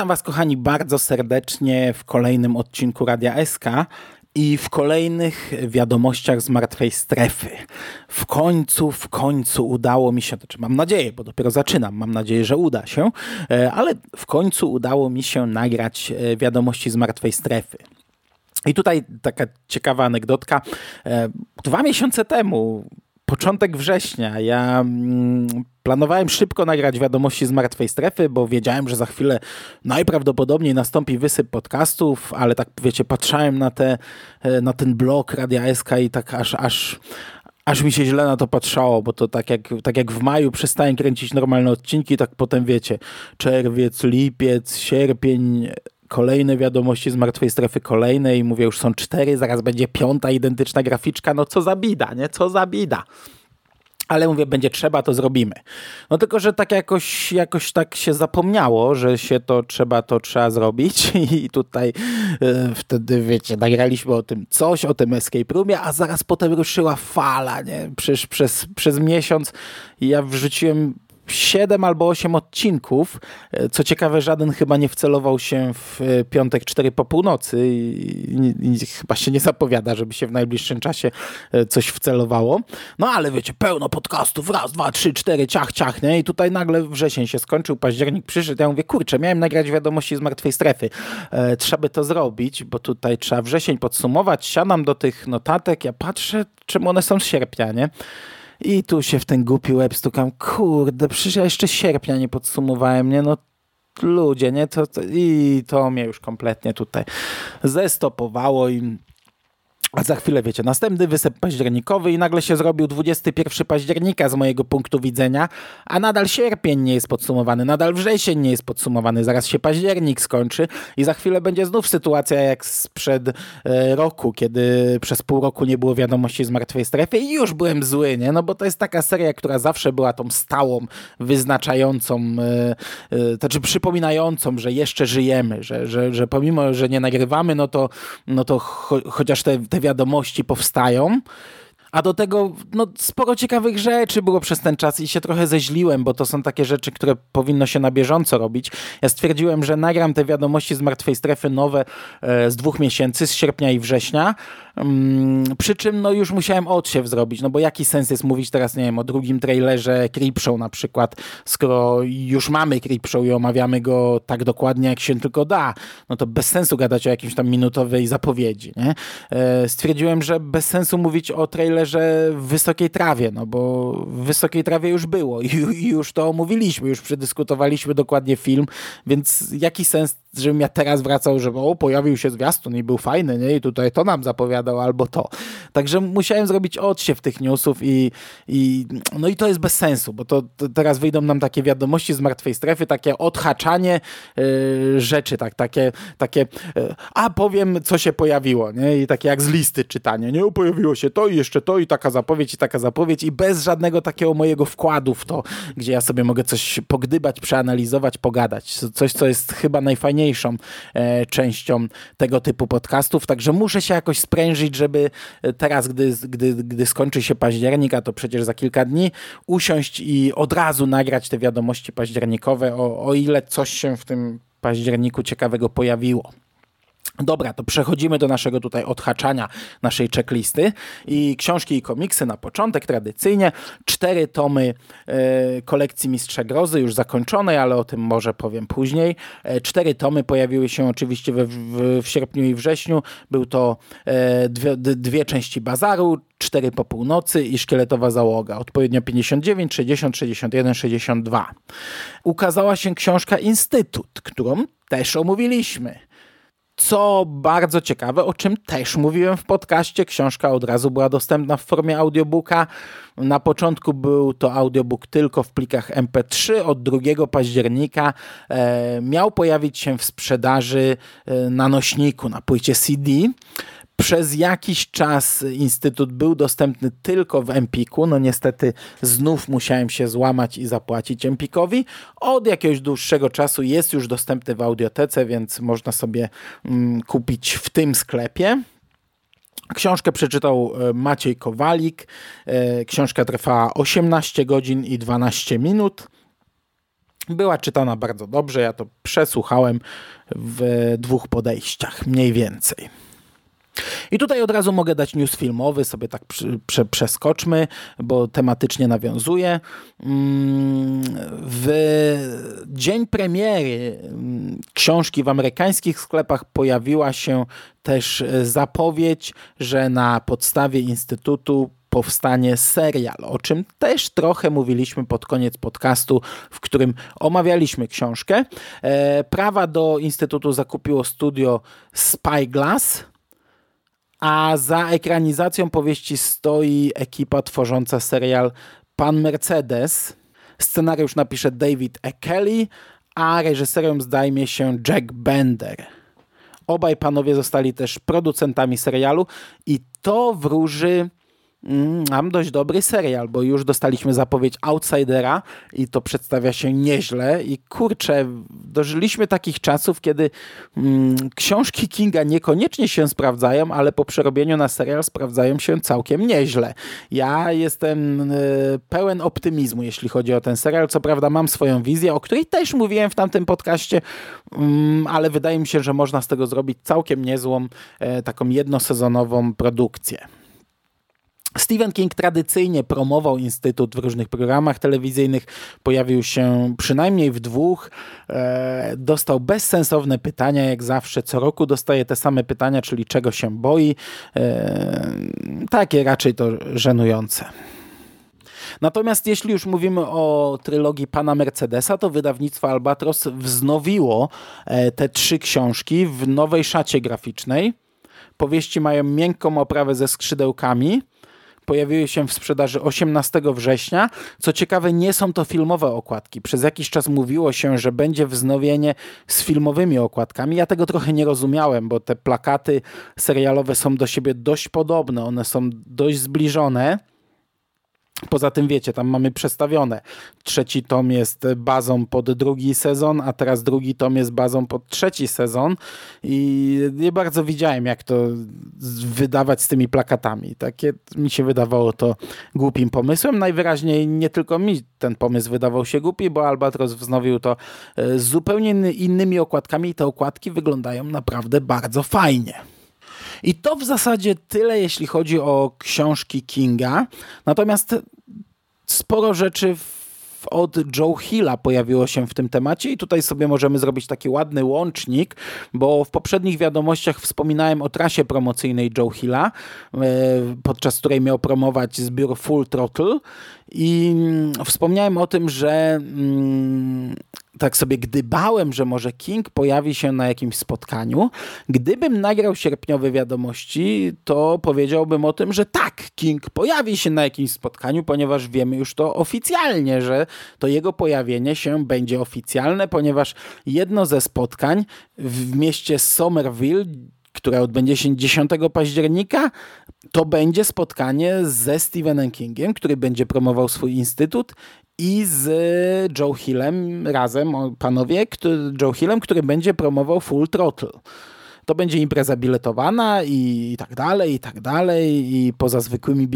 Witam Was, kochani, bardzo serdecznie w kolejnym odcinku Radia SK i w kolejnych wiadomościach z martwej strefy. W końcu, w końcu udało mi się, to czy mam nadzieję, bo dopiero zaczynam, mam nadzieję, że uda się, e, ale w końcu udało mi się nagrać e, wiadomości z martwej strefy. I tutaj taka ciekawa anegdotka. E, dwa miesiące temu początek września. Ja mm, planowałem szybko nagrać wiadomości z martwej strefy, bo wiedziałem, że za chwilę najprawdopodobniej nastąpi wysyp podcastów, ale tak wiecie, patrzałem na, te, e, na ten blog Radia SK i tak aż, aż, aż mi się źle na to patrzało, bo to tak jak, tak jak w maju przestałem kręcić normalne odcinki, tak potem wiecie, czerwiec, lipiec, sierpień, kolejne wiadomości z martwej strefy, kolejne i mówię, już są cztery, zaraz będzie piąta identyczna graficzka, no co za bida, nie? Co za bida ale mówię, będzie trzeba, to zrobimy. No tylko, że tak jakoś, jakoś tak się zapomniało, że się to trzeba, to trzeba zrobić i tutaj e, wtedy, wiecie, nagraliśmy o tym coś, o tym escape roomie, a zaraz potem ruszyła fala, nie? Przecież przez, przez miesiąc ja wrzuciłem 7 albo 8 odcinków. E, co ciekawe, żaden chyba nie wcelował się w e, piątek 4 po północy i, i, chyba się nie zapowiada, żeby się w najbliższym czasie e, coś wcelowało. No ale wiecie, pełno podcastów, raz, dwa, trzy, cztery, ciach, ciach, nie? I tutaj nagle wrzesień się skończył, październik przyszedł, ja mówię, kurczę, miałem nagrać wiadomości z martwej strefy. E, trzeba by to zrobić, bo tutaj trzeba wrzesień podsumować, siadam do tych notatek, ja patrzę, czemu one są z sierpnia, nie? I tu się w ten głupi łeb stukam. Kurde, przecież ja jeszcze sierpnia nie podsumowałem, nie? No ludzie, nie? To, to, I to mnie już kompletnie tutaj zestopowało i a za chwilę, wiecie, następny wysyp październikowy i nagle się zrobił 21 października z mojego punktu widzenia, a nadal sierpień nie jest podsumowany, nadal wrzesień nie jest podsumowany, zaraz się październik skończy i za chwilę będzie znów sytuacja jak sprzed e, roku, kiedy przez pół roku nie było wiadomości z martwej strefy i już byłem zły, nie? No bo to jest taka seria, która zawsze była tą stałą, wyznaczającą, e, e, to znaczy przypominającą, że jeszcze żyjemy, że, że, że pomimo, że nie nagrywamy, no to, no to cho chociaż te, te wiadomości powstają. A do tego no, sporo ciekawych rzeczy było przez ten czas i się trochę zeźliłem, bo to są takie rzeczy, które powinno się na bieżąco robić. Ja stwierdziłem, że nagram te wiadomości z martwej strefy nowe e, z dwóch miesięcy, z sierpnia i września. Um, przy czym no, już musiałem odsiew zrobić, no bo jaki sens jest mówić teraz, nie wiem, o drugim trailerze Creepshow na przykład, skoro już mamy Creepshow i omawiamy go tak dokładnie, jak się tylko da, no to bez sensu gadać o jakimś tam minutowej zapowiedzi, nie? E, stwierdziłem, że bez sensu mówić o trailerze w Wysokiej Trawie, no bo w Wysokiej Trawie już było i, i już to omówiliśmy, już przedyskutowaliśmy dokładnie film, więc jaki sens żebym ja teraz wracał, że o, pojawił się zwiastun i był fajny, nie? I tutaj to nam zapowiadał albo to. Także musiałem zrobić odsiew tych newsów i, i no i to jest bez sensu, bo to, to teraz wyjdą nam takie wiadomości z martwej strefy, takie odhaczanie yy, rzeczy, tak, takie, takie yy, a powiem, co się pojawiło, nie? I takie jak z listy czytanie, nie? Pojawiło się to i jeszcze to i taka zapowiedź i taka zapowiedź i bez żadnego takiego mojego wkładu w to, gdzie ja sobie mogę coś pogdybać, przeanalizować, pogadać. Coś, co jest chyba najfajniejsze najfajniejszą e, częścią tego typu podcastów, także muszę się jakoś sprężyć, żeby e, teraz, gdy, gdy, gdy skończy się październik, a to przecież za kilka dni, usiąść i od razu nagrać te wiadomości październikowe, o, o ile coś się w tym październiku ciekawego pojawiło. Dobra, to przechodzimy do naszego tutaj odhaczania naszej checklisty i książki i komiksy na początek tradycyjnie. Cztery tomy e, kolekcji Mistrza Grozy już zakończonej, ale o tym może powiem później. E, cztery tomy pojawiły się oczywiście we, w, w sierpniu i wrześniu. Był to e, dwie, dwie części Bazaru, cztery po północy i szkieletowa załoga. Odpowiednio 59, 60, 61, 62. Ukazała się książka Instytut, którą też omówiliśmy. Co bardzo ciekawe, o czym też mówiłem w podcaście, książka od razu była dostępna w formie audiobooka. Na początku był to audiobook tylko w plikach MP3. Od 2 października e, miał pojawić się w sprzedaży e, na nośniku, na płycie CD. Przez jakiś czas Instytut był dostępny tylko w Empiku. No niestety znów musiałem się złamać i zapłacić Empikowi. Od jakiegoś dłuższego czasu jest już dostępny w audiotece, więc można sobie mm, kupić w tym sklepie. Książkę przeczytał e, Maciej Kowalik. E, książka trwała 18 godzin i 12 minut. Była czytana bardzo dobrze. Ja to przesłuchałem w dwóch podejściach, mniej więcej. I tutaj od razu mogę dać news filmowy, sobie tak prze, przeskoczmy, bo tematycznie nawiązuje. Mm, w dzień premiery mm, książki w amerykańskich sklepach pojawiła się też zapowiedź, że na podstawie Instytutu powstanie serial, o czym też trochę mówiliśmy pod koniec podcastu, w którym omawialiśmy książkę. E, prawa do Instytutu zakupiło studio Spyglass, a za ekranizacją powieści stoi ekipa tworząca serial Pan Mercedes. Scenariusz napisze David E. Kelly, a reżyserem zdajmie się Jack Bender. Obaj panowie zostali też producentami serialu i to wróży mam dość dobry serial, bo już dostaliśmy zapowiedź Outsidera i to przedstawia się nieźle i kurczę, dożyliśmy takich czasów, kiedy mm, książki Kinga niekoniecznie się sprawdzają, ale po przerobieniu na serial sprawdzają się całkiem nieźle. Ja jestem y, pełen optymizmu, jeśli chodzi o ten serial. Co prawda mam swoją wizję, o której też mówiłem w tamtym podcaście, y, ale wydaje mi się, że można z tego zrobić całkiem niezłą, y, taką jednosezonową produkcję. Stephen King tradycyjnie promował Instytut w różnych programach telewizyjnych, pojawił się przynajmniej w dwóch, e, dostał bezsensowne pytania, jak zawsze co roku dostaje te same pytania, czyli czego się boi. E, takie raczej to żenujące. Natomiast jeśli już mówimy o trylogii pana Mercedesa, to wydawnictwo Albatros wznowiło e, te trzy książki w nowej szacie graficznej. Powieści mają miękką oprawę ze skrzydełkami, pojawiły się w sprzedaży 18 września. Co ciekawe, nie są to filmowe okładki. Przez jakiś czas mówiło się, że będzie wznowienie z filmowymi okładkami. Ja tego trochę nie rozumiałem, bo te plakaty serialowe są do siebie dość podobne, one są dość zbliżone. Poza tym wiecie, tam mamy przestawione. Trzeci tom jest bazą pod drugi sezon, a teraz drugi tom jest bazą pod trzeci sezon i nie bardzo widziałem, jak to wydawać z tymi plakatami. Takie mi się wydawało to głupim pomysłem. Najwyraźniej nie tylko mi ten pomysł wydawał się głupi, bo Albatros wznowił to e, z zupełnie innymi okładkami i te okładki wyglądają naprawdę bardzo fajnie. I to w zasadzie tyle, jeśli chodzi o książki Kinga. Natomiast sporo rzeczy od Joe Hilla pojawiło się w tym temacie i tutaj sobie możemy zrobić taki ładny łącznik, bo w poprzednich wiadomościach wspominałem o trasie promocyjnej Joe Hilla, e, podczas której miał promować zbiór Full Throttle i mm, wspomniałem o tym, że mm, tak sobie gdybałem, że może King pojawi się na jakimś spotkaniu. Gdybym nagrał sierpniowe wiadomości, to powiedziałbym o tym, że tak, King pojawi się na jakimś spotkaniu, ponieważ wiemy już to oficjalnie, że to jego pojawienie się będzie oficjalne, ponieważ jedno ze spotkań w mieście Somerville które odbędzie się 10 października, to będzie spotkanie ze Stephenem Kingiem, który będzie promował swój instytut i z Joe Hillem razem, panowie, który, Joe Hillem, który będzie promował Full Throttle to będzie impreza biletowana i, i tak dalej, i tak dalej. I poza zwykłymi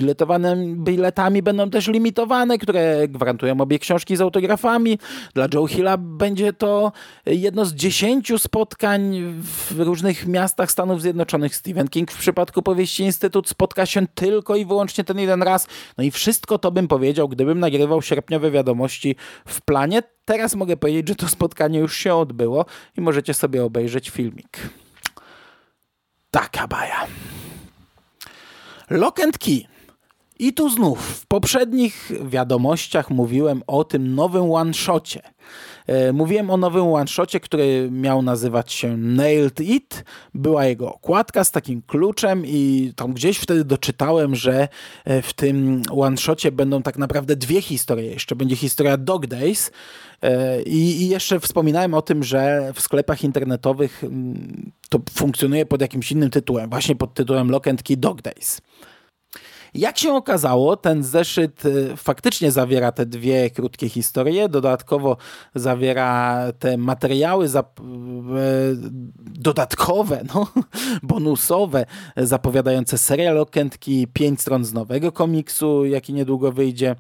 biletami będą też limitowane, które gwarantują obie książki z autografami. Dla Joe Hilla będzie to jedno z dziesięciu spotkań w różnych miastach Stanów Zjednoczonych. Stephen King w przypadku powieści Instytut spotka się tylko i wyłącznie ten jeden raz. No i wszystko to bym powiedział, gdybym nagrywał sierpniowe wiadomości w planie. Teraz mogę powiedzieć, że to spotkanie już się odbyło i możecie sobie obejrzeć filmik. Taka baja. Lock and Key. I tu znów w poprzednich wiadomościach mówiłem o tym nowym one-shocie. E, mówiłem o nowym one-shocie, który miał nazywać się Nailed It. Była jego okładka z takim kluczem i tam gdzieś wtedy doczytałem, że e, w tym one-shocie będą tak naprawdę dwie historie. Jeszcze będzie historia Dog Days e, i, jeszcze wspominałem o tym, że w sklepach internetowych mm, to funkcjonuje pod jakimś innym tytułem, właśnie pod tytułem Lock and Key Dog Days. Jak się okazało, ten zeszyt y, faktycznie zawiera te dwie krótkie historie, dodatkowo zawiera te materiały y, dodatkowe, no, bonusowe, zapowiadające serial Okętki, pięć stron z nowego komiksu, jaki niedługo wyjdzie.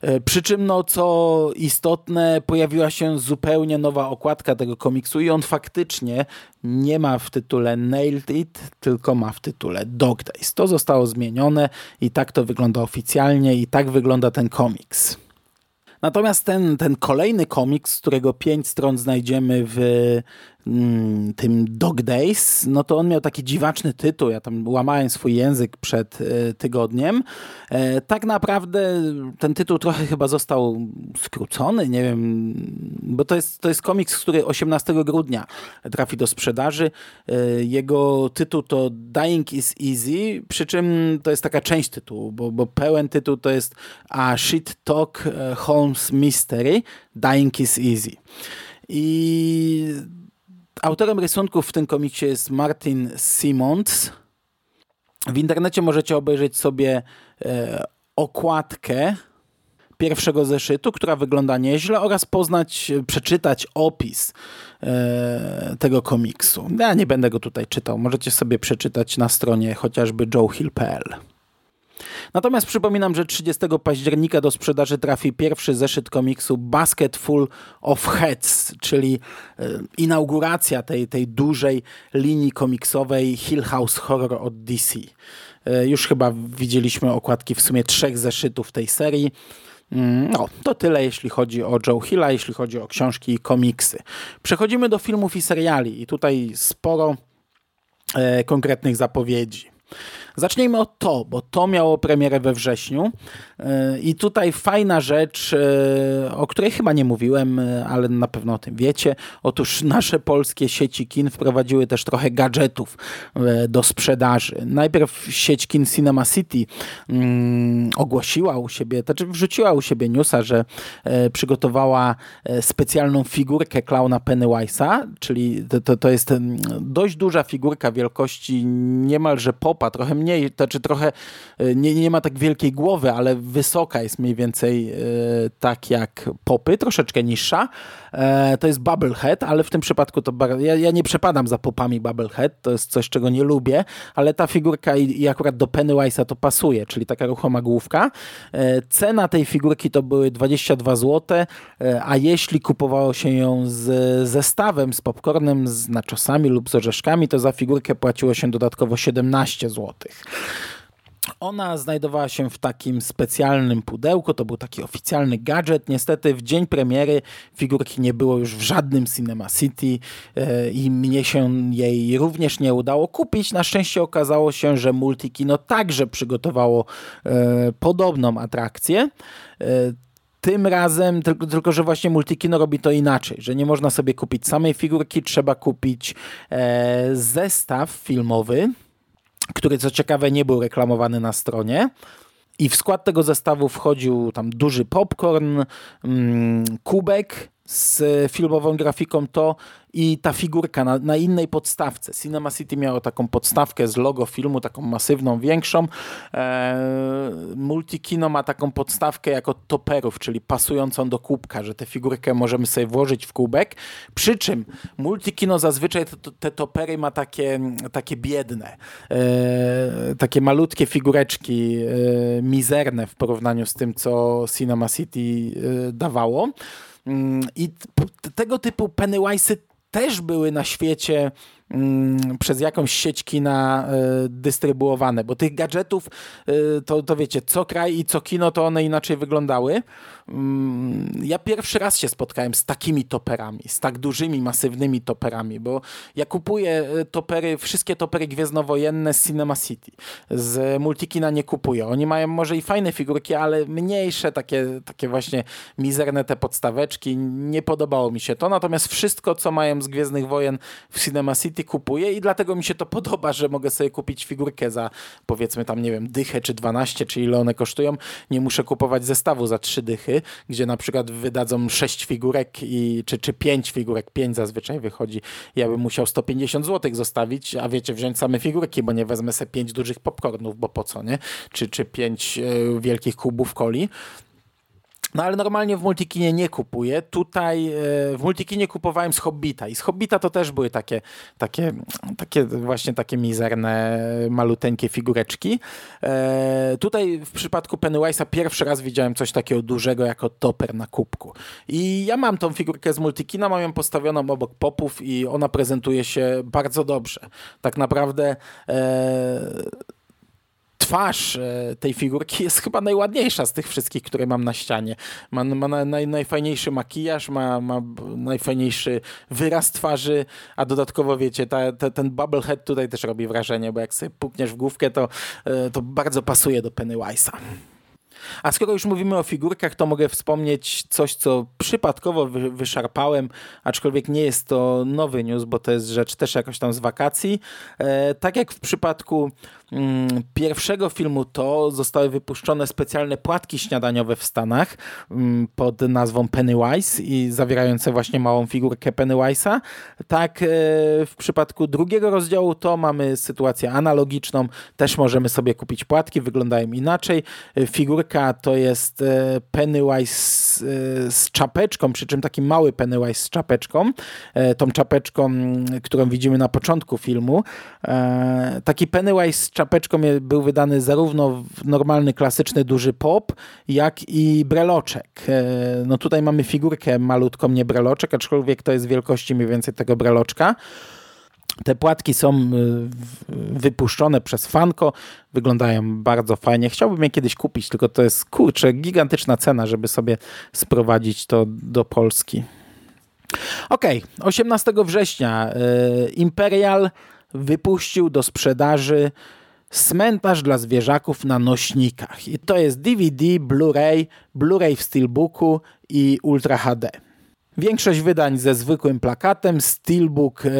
E, przy czym, no, co istotne, pojawiła się zupełnie nowa okładka tego komiksu i on faktycznie nie ma w tytule Nailed It, tylko ma w tytule Dog Days. To zostało zmienione i tak to wygląda oficjalnie i tak wygląda ten komiks. Natomiast ten, ten kolejny komiks, którego pięć stron znajdziemy w tym Dog Days, no to on miał taki dziwaczny tytuł. Ja tam łamałem swój język przed y, tygodniem. E, tak naprawdę ten tytuł trochę chyba został skrócony, nie wiem, bo to jest, to jest komiks, który 18 grudnia trafi do sprzedaży. E, jego tytuł to Dying is Easy, przy czym to jest taka część tytułu, bo, bo pełen tytuł to jest A Shit Talk Holmes Mystery Dying is Easy. I Autorem rysunków w tym komiksie jest Martin Simons. W internecie możecie obejrzeć sobie e, okładkę pierwszego zeszytu, która wygląda nieźle oraz poznać, przeczytać opis e, tego komiksu. Ja nie będę go tutaj czytał. Możecie sobie przeczytać na stronie chociażby joehill.pl. Natomiast przypominam, że 30 października do sprzedaży trafi pierwszy zeszyt komiksu Basket Full of Heads, czyli e, inauguracja tej, tej dużej linii komiksowej Hill House Horror od DC. E, już chyba widzieliśmy okładki w sumie trzech zeszytów tej serii. Mm, no, to tyle jeśli chodzi o Joe Hilla, jeśli chodzi o książki i komiksy. Przechodzimy do filmów i seriali i tutaj sporo e, konkretnych zapowiedzi. Zacznijmy od to, bo to miało premierę we wrześniu e, i tutaj fajna rzecz, e, o której chyba nie mówiłem, e, ale na pewno o tym wiecie. Otóż nasze polskie sieci kin wprowadziły też trochę gadżetów do sprzedaży. Najpierw sieć kin Cinema City mm, ogłosiła u siebie, znaczy wrzuciła u siebie newsa, że przygotowała specjalną figurkę klauna Pennywise'a, czyli to, to, to jest dość duża figurka wielkości niemalże popa, trochę mniej mniej, to czy trochę e, nie, nie ma tak wielkiej głowy, ale wysoka jest mniej więcej e, tak jak popy, troszeczkę niższa. E, to jest Bubblehead, ale w tym przypadku to ja, ja nie przepadam za popami Bubblehead, to jest coś, czego nie lubię, ale ta figurka i, i akurat do Pennywise'a to pasuje, czyli taka ruchoma główka. Cena tej figurki to były 22 zł, a jeśli kupowało się ją z zestawem, z popcornem, z naczosami lub z orzeszkami, to za figurkę płaciło się dodatkowo 17 zł. Ona znajdowała się w takim specjalnym pudełku, to był taki oficjalny gadżet. Niestety w dzień premiery figurki nie było już w żadnym Cinema City e, i mnie się jej również nie udało kupić. Na szczęście okazało się, że Multikino także przygotowało e, podobną atrakcję. E, tym razem, tylko, tylko, że właśnie Multikino robi to inaczej, że nie można sobie kupić samej figurki, trzeba kupić zestaw filmowy, który co ciekawe nie był reklamowany na stronie. I w skład tego zestawu wchodził tam duży popcorn, mm, kubek z filmową grafiką to i ta figurka na, na, innej podstawce. Cinema City miało taką podstawkę z logo filmu, taką masywną, większą. E, Multikino ma taką podstawkę jako toperów, czyli pasującą do kubka, że tę figurkę możemy sobie włożyć w kubek. Przy czym Multikino zazwyczaj te, te topery ma takie, takie biedne, e, takie malutkie figureczki, e, mizerne w porównaniu z tym, co Cinema City e, dawało. Mm, I tego typu Pennywise'y też były na świecie mm, przez jakąś sieć kina y, dystrybuowane, bo tych gadżetów y, to, to wiecie, co kraj i co kino to one inaczej wyglądały. Mm, ja pierwszy raz się spotkałem z takimi toperami, z tak dużymi, masywnymi toperami, bo ja kupuję y, topery, wszystkie topery gwiezdnowojenne z Cinema City. Z Multikina nie kupuję. Oni mają może i fajne figurki, ale mniejsze, takie, takie właśnie mizerne te podstaweczki. Nie podobało mi się to. Natomiast wszystko, co mają z Gwiezdnych Wojen w Cinema City kupuję i dlatego mi się to podoba, że mogę sobie kupić figurkę za powiedzmy tam, nie wiem, dychę czy 12, czy ile one kosztują. Nie muszę kupować zestawu za trzy dychy, gdzie na przykład wydadzą sześć figurek i, czy, czy pięć figurek, pięć zazwyczaj wychodzi. Ja bym musiał 150 zł zostawić, a wiecie, wziąć same figurki, bo nie wezmę sobie pięć dużych popcornów, bo po co, nie? Czy, czy pięć e, wielkich kubów coli. No ale normalnie w Multikinie nie kupuję. Tutaj e, w Multikinie kupowałem z Hobbita i z Hobbita to też były takie, takie, takie właśnie takie mizerne, maluteńkie figureczki. E, tutaj w przypadku Pennywise'a pierwszy raz widziałem coś takiego dużego jako toper na kubku. I ja mam tą figurkę z Multikina, mam ją postawioną obok popów i ona prezentuje się bardzo dobrze. Tak naprawdę e, twarz e, tej figurki jest chyba najładniejsza z tych wszystkich, które mam na ścianie. Ma, ma naj, najfajniejszy makijaż, ma, ma najfajniejszy wyraz twarzy, a dodatkowo wiecie, ta, ta, ten bubblehead tutaj też robi wrażenie, bo jak sobie pukniesz w główkę, to, e, to bardzo pasuje do Pennywise'a. A skoro już mówimy o figurkach, to mogę wspomnieć coś, co przypadkowo wy, wyszarpałem, aczkolwiek nie jest to nowy news, bo to jest rzecz też jakoś tam z wakacji. E, tak jak w przypadku pierwszego filmu to zostały wypuszczone specjalne płatki śniadaniowe w Stanach mm, pod nazwą Pennywise i zawierające właśnie małą figurkę Pennywise'a. Tak e, w przypadku drugiego rozdziału to mamy sytuację analogiczną. Też możemy sobie kupić płatki, wyglądają inaczej. E, figurka to jest e, Pennywise z czapeczką, przy czym taki mały Pennywise z czapeczką, tą czapeczką, którą widzimy na początku filmu. Taki Pennywise z czapeczką był wydany zarówno normalny, klasyczny, duży pop, jak i breloczek. No tutaj mamy figurkę malutką, nie breloczek, aczkolwiek to jest wielkości mniej więcej tego breloczka. Te płatki są y, wypuszczone przez Fanko, wyglądają bardzo fajnie. Chciałbym je kiedyś kupić, tylko to jest kurczę, gigantyczna cena, żeby sobie sprowadzić to do Polski. Ok, 18 września y, Imperial wypuścił do sprzedaży cmentarz dla zwierzaków na nośnikach. I to jest DVD, Blu-ray, Blu-ray w Steelbooku i Ultra HD. Większość wydań ze zwykłym plakatem. Steelbook, e,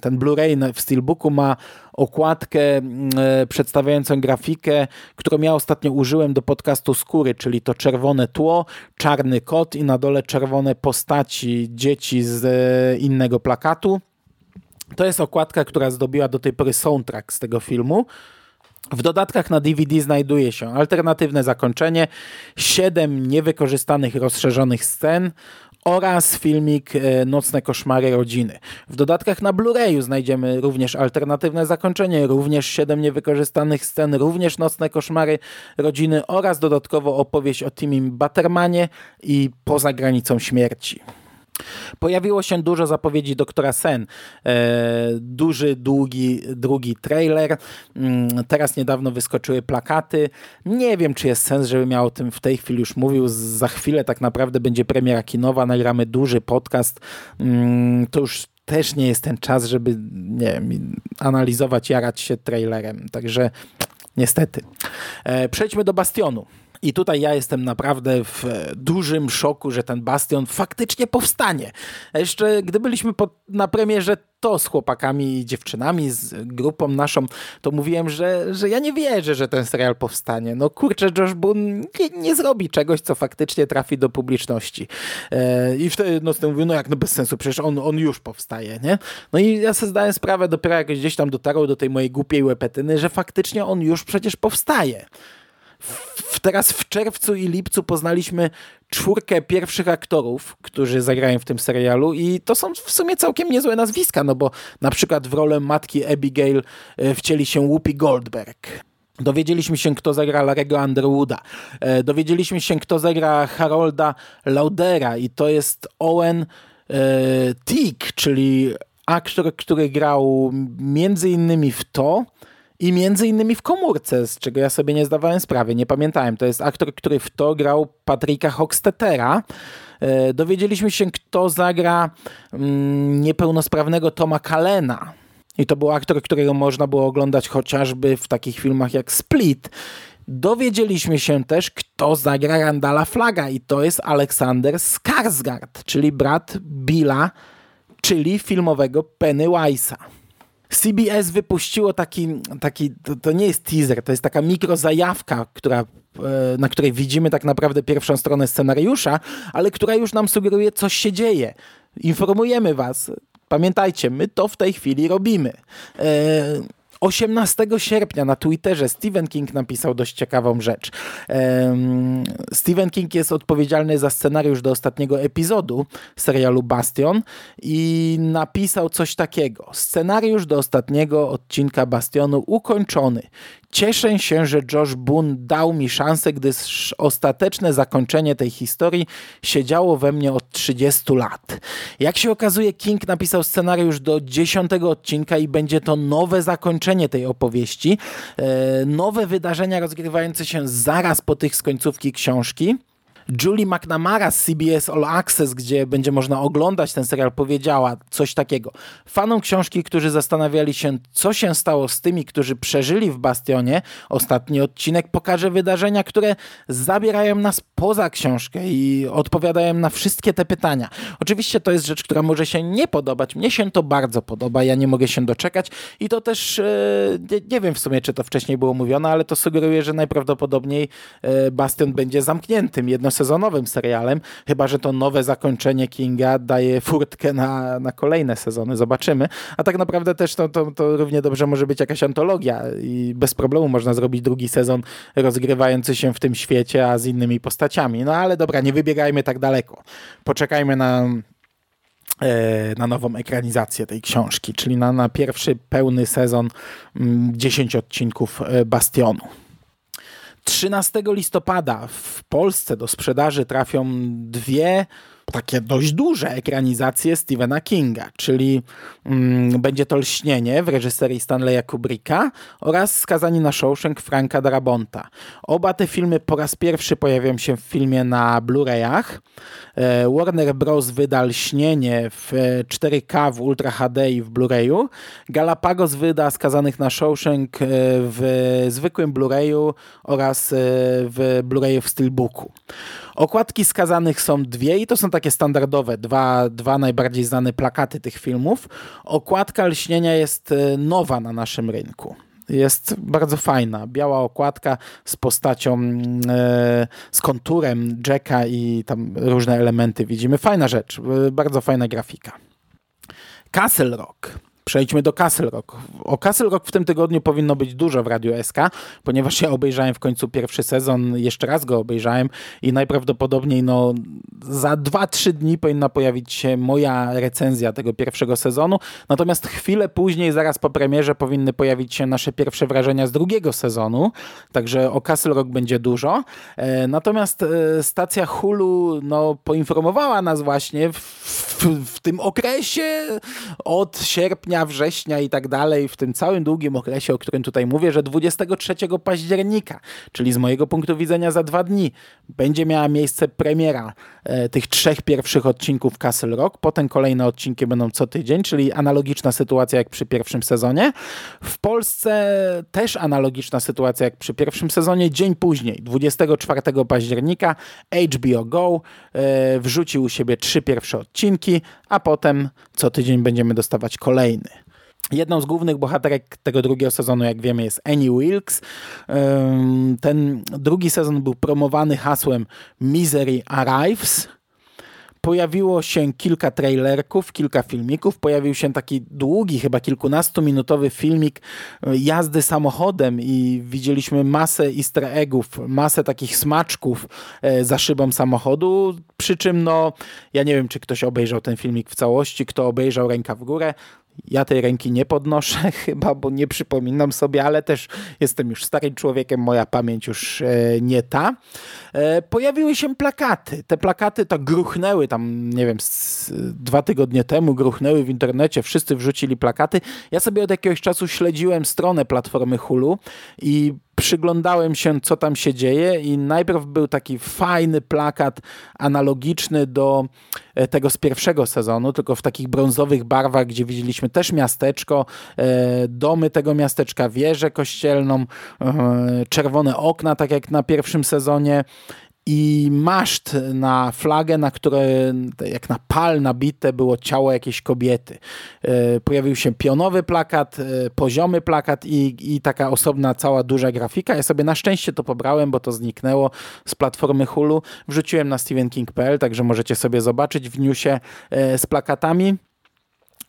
ten Blu-ray w Steelbooku ma okładkę e, przedstawiającą grafikę, którą ja ostatnio użyłem do podcastu Skóry, czyli to czerwone tło, czarny kot i na dole czerwone postaci dzieci z e, innego plakatu. To jest okładka, która zdobiła do tej pory soundtrack z tego filmu. W dodatkach na DVD znajduje się alternatywne zakończenie, 7 niewykorzystanych rozszerzonych scen oraz filmik e, Nocne koszmary rodziny. W dodatkach na Blu-rayu znajdziemy również alternatywne zakończenie, również 7 niewykorzystanych scen, również Nocne koszmary rodziny oraz dodatkowo opowieść o Timim Battermanie i Poza granicą śmierci. Pojawiło się dużo zapowiedzi doktora Sen. E, duży, długi, drugi trailer. Mm, teraz niedawno wyskoczyły plakaty. Nie wiem, czy jest sens, żebym ja o tym w tej chwili już mówił. Za chwilę tak naprawdę będzie premiera kinowa, nagramy duży podcast. Mm, to już też nie jest ten czas, żeby nie wiem, analizować, jarać się trailerem. Także niestety. E, przejdźmy do Bastionu. I tutaj ja jestem naprawdę w dużym szoku, że ten Bastion faktycznie powstanie. A jeszcze gdy byliśmy pod, na premierze to z chłopakami i dziewczynami, z grupą naszą, to mówiłem, że, że ja nie wierzę, że ten serial powstanie. No kurczę, Josh Boone nie, nie zrobi czegoś, co faktycznie trafi do publiczności. E, I wtedy no, mówił, no jak no bez sensu, przecież on, on już powstaje, nie? No i ja sobie zdałem sprawę, dopiero jak gdzieś tam dotarło do tej mojej głupiej łepetyny, że faktycznie on już przecież powstaje w, teraz w czerwcu i lipcu poznaliśmy czwórkę pierwszych aktorów, którzy zagrają w tym serialu i to są w sumie całkiem niezłe nazwiska, no bo na przykład w rolę matki Abigail e, wcieli się Whoopi Goldberg. Dowiedzieliśmy się, kto zagra Larego Underwooda. E, dowiedzieliśmy się, kto zagra Harolda Laudera i to jest Owen e, Teague, czyli aktor, który grał między innymi w to i między innymi w komórce, z czego ja sobie nie zdawałem sprawy, nie pamiętałem. To jest aktor, który w to grał Patryka Hockstetera. E, dowiedzieliśmy się, kto zagra mm, niepełnosprawnego Toma Kalena. I to był aktor, którego można było oglądać chociażby w takich filmach jak Split. Dowiedzieliśmy się też, kto zagra Randala Flaga i to jest Aleksander Skarsgård, czyli brat Billa, czyli filmowego Pennywise'a. CBS wypuściło taki, taki to, to, nie jest teaser, to jest taka mikrozajawka, która, e, na której widzimy tak naprawdę pierwszą stronę scenariusza, ale która już nam sugeruje, co się dzieje. Informujemy was. Pamiętajcie, my to w tej chwili robimy. Eee, 18 sierpnia na Twitterze Stephen King napisał dość ciekawą rzecz. Stephen King jest odpowiedzialny za scenariusz do ostatniego epizodu serialu Bastion i napisał coś takiego. Scenariusz do ostatniego odcinka Bastionu ukończony. Cieszę się, że Josh Boone dał mi szansę, gdyż ostateczne zakończenie tej historii siedziało we mnie od 30 lat. Jak się okazuje, King napisał scenariusz do dziesiątego odcinka i będzie to nowe zakończenie tej opowieści. E, nowe wydarzenia rozgrywające się zaraz po tych z końcówki książki. Julie McNamara z CBS All Access, gdzie będzie można oglądać ten serial, powiedziała coś takiego. Fanom książki, którzy zastanawiali się, co się stało z tymi, którzy przeżyli w Bastionie, ostatni odcinek pokaże wydarzenia, które zabierają nas poza książkę i odpowiadają na wszystkie te pytania. Oczywiście to jest rzecz, która może się nie podobać. Mnie się to bardzo podoba, ja nie mogę się doczekać i to też, e, nie, nie wiem w sumie, czy to wcześniej było mówione, ale to sugeruje, że najprawdopodobniej e, Bastion będzie zamkniętym, jedno sezonowym serialem, chyba że to nowe zakończenie Kinga daje furtkę na, na kolejne sezony, zobaczymy. A tak naprawdę też to, to, to równie dobrze może być jakaś antologia i bez problemu można zrobić drugi sezon rozgrywający się w tym świecie, a z innymi postaciami. No ale dobra, nie wybiegajmy tak daleko. Poczekajmy na e, na nową ekranizację tej książki, czyli na, na pierwszy pełny sezon 10 mm, odcinków e, Bastionu. 13 listopada w Polsce do sprzedaży trafią dwie takie dość duże ekranizacje Stephena Kinga, czyli mm, będzie to Lśnienie w reżyserii Stanleya Kubricka oraz Skazani na Shawshank Franka Darabonta. Oba te filmy po raz pierwszy pojawią się w filmie na Blu-rayach. E, Warner Bros. wyda Lśnienie w 4K w Ultra HD i w Blu-rayu. Galapagos wyda Skazanych na Shawshank e, w zwykłym Blu-rayu oraz e, w Blu-rayu w Steelbooku. Okładki skazanych są dwie i to są takie standardowe, dwa, dwa najbardziej znane plakaty tych filmów. Okładka lśnienia jest e, nowa na naszym rynku jest bardzo fajna. Biała okładka z postacią, e, z konturem Jacka i tam różne elementy widzimy. Fajna rzecz, e, bardzo fajna grafika. Castle Rock Przejdźmy do Castle Rock. O Castle Rock w tym tygodniu powinno być dużo w Radiu SK, ponieważ ja obejrzałem w końcu pierwszy sezon, jeszcze raz go obejrzałem i najprawdopodobniej no, za 2-3 dni powinna pojawić się moja recenzja tego pierwszego sezonu, natomiast chwilę później, zaraz po premierze, powinny pojawić się nasze pierwsze wrażenia z drugiego sezonu, także o Castle Rock będzie dużo. E, natomiast e, stacja Hulu no, poinformowała nas właśnie w, w, w tym okresie od sierpnia września i tak dalej, w tym całym długim okresie, o którym tutaj mówię, że 23 października, czyli z mojego punktu widzenia za dwa dni, będzie miała miejsce premiera tych trzech pierwszych odcinków Castle Rock. Potem kolejne odcinki będą co tydzień, czyli analogiczna sytuacja jak przy pierwszym sezonie. W Polsce też analogiczna sytuacja jak przy pierwszym sezonie. Dzień później, 24 października, HBO Go e, wrzucił u siebie trzy pierwsze odcinki, a potem co tydzień będziemy dostawać kolejne. Jedną z głównych bohaterek tego drugiego sezonu, jak wiemy, jest Annie Wilkes. Ten drugi sezon był promowany hasłem Misery Arrives pojawiło się kilka trailerków, kilka filmików. Pojawił się taki długi, chyba kilkunastominutowy filmik e, jazdy samochodem i widzieliśmy masę easter eggów, masę takich smaczków e, za szybą samochodu. Przy czym, no, ja nie wiem, czy ktoś obejrzał ten filmik w całości, kto obejrzał ręka w górę. Ja tej ręki nie podnoszę chyba, bo nie przypominam sobie, ale też jestem już starym człowiekiem, moja pamięć już e, nie ta. E, pojawiły się plakaty. Te plakaty to gruchnęły tam, nie wiem, dwa tygodnie temu gruchnęły w internecie, wszyscy wrzucili plakaty. Ja sobie od jakiegoś czasu śledziłem stronę platformy Hulu i przyglądałem się, co tam się dzieje i najpierw był taki fajny plakat analogiczny do e, tego z pierwszego sezonu, tylko w takich brązowych barwach, gdzie widzieliśmy też miasteczko, e, domy tego miasteczka, wieżę kościelną, e, czerwone okna, tak jak na pierwszym sezonie i maszt na flagę, na które jak na pal nabite było ciało jakiejś kobiety. E, pojawił się pionowy plakat, e, poziomy plakat i, i taka osobna cała duża grafika. Ja sobie na szczęście to pobrałem, bo to zniknęło z platformy Hulu. Wrzuciłem na stevenking.pl, także możecie sobie zobaczyć w newsie e, z plakatami.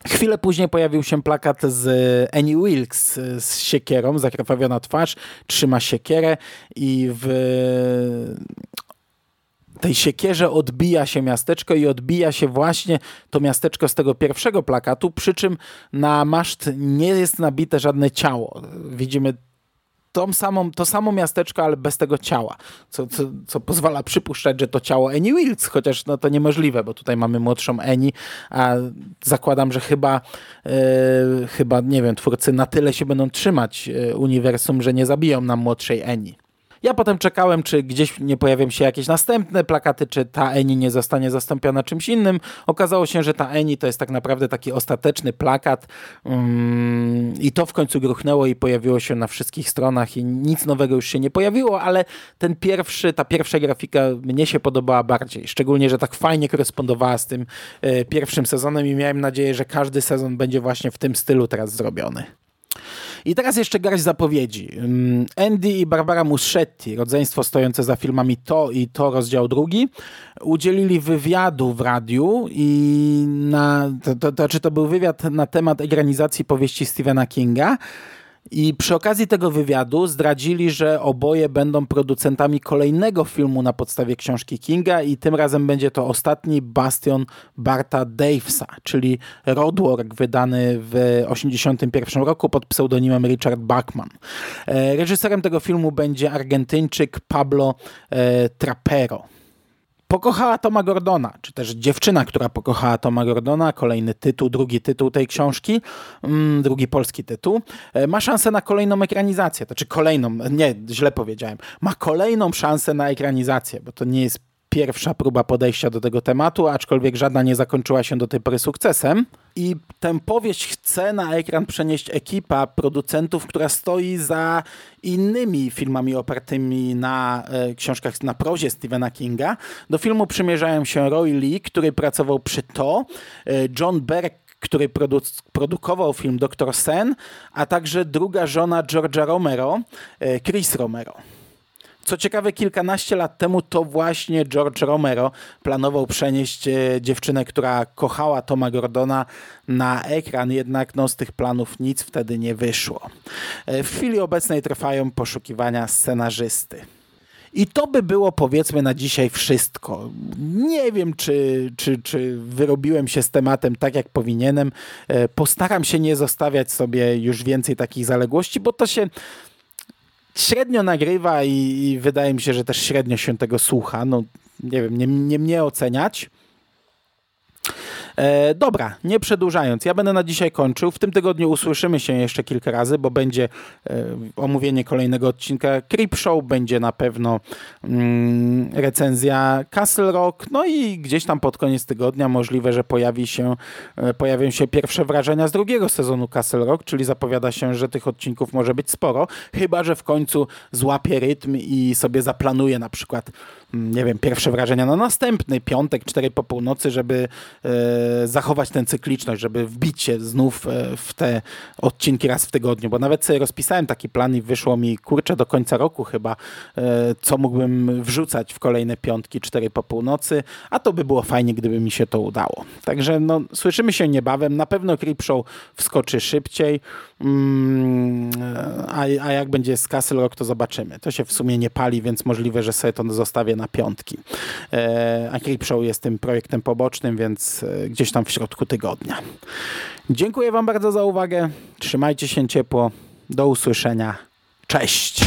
Chwilę później pojawił się plakat z Annie Wilkes z siekierą, zakrwawiona twarz, trzyma siekierę i w tej siekierze odbija się miasteczko i odbija się właśnie to miasteczko z tego pierwszego plakatu, przy czym na maszt nie jest nabite żadne ciało. Widzimy tą samą, to samo miasteczko, ale bez tego ciała, co, co, co pozwala przypuszczać, że to ciało Annie Wilkes, chociaż no, to niemożliwe, bo tutaj mamy młodszą Annie, a zakładam, że chyba, yy, chyba, nie wiem, twórcy na tyle się będą trzymać yy, uniwersum, że nie zabiją nam młodszej Annie. Ja potem czekałem, czy gdzieś nie pojawią się jakieś następne plakaty, czy ta Eni nie zostanie zastąpiona czymś innym. Okazało się, że ta Eni to jest tak naprawdę taki ostateczny plakat um, i to w końcu gruchnęło i pojawiło się na wszystkich stronach i nic nowego już się nie pojawiło, ale ten pierwszy, ta pierwsza grafika mnie się podobała bardziej. Szczególnie, że tak fajnie korespondowała z tym e, pierwszym sezonem i miałem nadzieję, że każdy sezon będzie właśnie w tym stylu teraz zrobiony. I teraz jeszcze garść zapowiedzi. Mm, Andy i Barbara Muschetti, rodzeństwo stojące za filmami To i To rozdział drugi, udzielili wywiadu w radiu i na, to, to, to, czy to był wywiad na temat ekranizacji powieści Stephena Kinga, i przy okazji tego wywiadu zdradzili, że oboje będą producentami kolejnego filmu na podstawie książki Kinga i tym razem będzie to ostatni bastion Barta Davesa, czyli Roadwork wydany w 1981 roku pod pseudonimem Richard Bachman. E, reżyserem tego filmu będzie Argentyńczyk Pablo e, Trapero pokochała Toma Gordona, czy też dziewczyna, która pokochała Toma Gordona, kolejny tytuł, drugi tytuł tej książki, mm, drugi polski tytuł, e, ma szansę na kolejną ekranizację, to czy kolejną, nie, źle powiedziałem, ma kolejną szansę na ekranizację, bo to nie jest pierwsza próba podejścia do tego tematu, aczkolwiek żadna nie zakończyła się do tej pory sukcesem. I tę powieść chce na ekran przenieść ekipa producentów, która stoi za innymi filmami opartymi na e, książkach, na prozie Stephena Kinga. Do filmu przymierzają się Roy Lee, który pracował przy to, e, John Berg, który produ produkował film Dr. Sen, a także druga żona George'a Romero, e, Chris Romero. Co ciekawe, kilkanaście lat temu to właśnie George Romero planował przenieść e, dziewczynę, która kochała Toma Gordona na ekran, jednak no, z tych planów nic wtedy nie wyszło. E, w chwili obecnej trwają poszukiwania scenarzysty. I to by było powiedzmy na dzisiaj wszystko. Nie wiem, czy, czy, czy wyrobiłem się z tematem tak, jak powinienem. E, postaram się nie zostawiać sobie już więcej takich zaległości, bo to się średnio nagrywa i, i, wydaje mi się, że też średnio się tego słucha. No, nie wiem, nie, nie mnie oceniać. E, dobra, nie przedłużając, ja będę na dzisiaj kończył. W tym tygodniu usłyszymy się jeszcze kilka razy, bo będzie e, omówienie kolejnego odcinka Creep Show, będzie na pewno mm, recenzja Castle Rock, no i gdzieś tam pod koniec tygodnia możliwe, że pojawi się, e, pojawią się pierwsze wrażenia z drugiego sezonu Castle Rock, czyli zapowiada się, że tych odcinków może być sporo, chyba, że w końcu złapie rytm i sobie zaplanuje na przykład Mm, nie wiem, pierwsze wrażenia na następny piątek, cztery po północy, żeby e, zachować tę cykliczność, żeby wbić się znów e, w te odcinki raz w tygodniu, bo nawet sobie rozpisałem taki plan i wyszło mi, kurczę, do końca roku chyba, e, co mógłbym wrzucać w kolejne piątki, cztery po północy, a to by było fajnie, gdyby mi się to udało. Także no, słyszymy się niebawem, na pewno Creep Show wskoczy szybciej, mm, a, a jak będzie z Castle Rock, to zobaczymy. To się w sumie nie pali, więc możliwe, że sobie to zostawię na piątki. E, a Creepshow jest tym projektem pobocznym, więc e, gdzieś tam w środku tygodnia. Dziękuję Wam bardzo za uwagę. Trzymajcie się ciepło. Do usłyszenia. Cześć!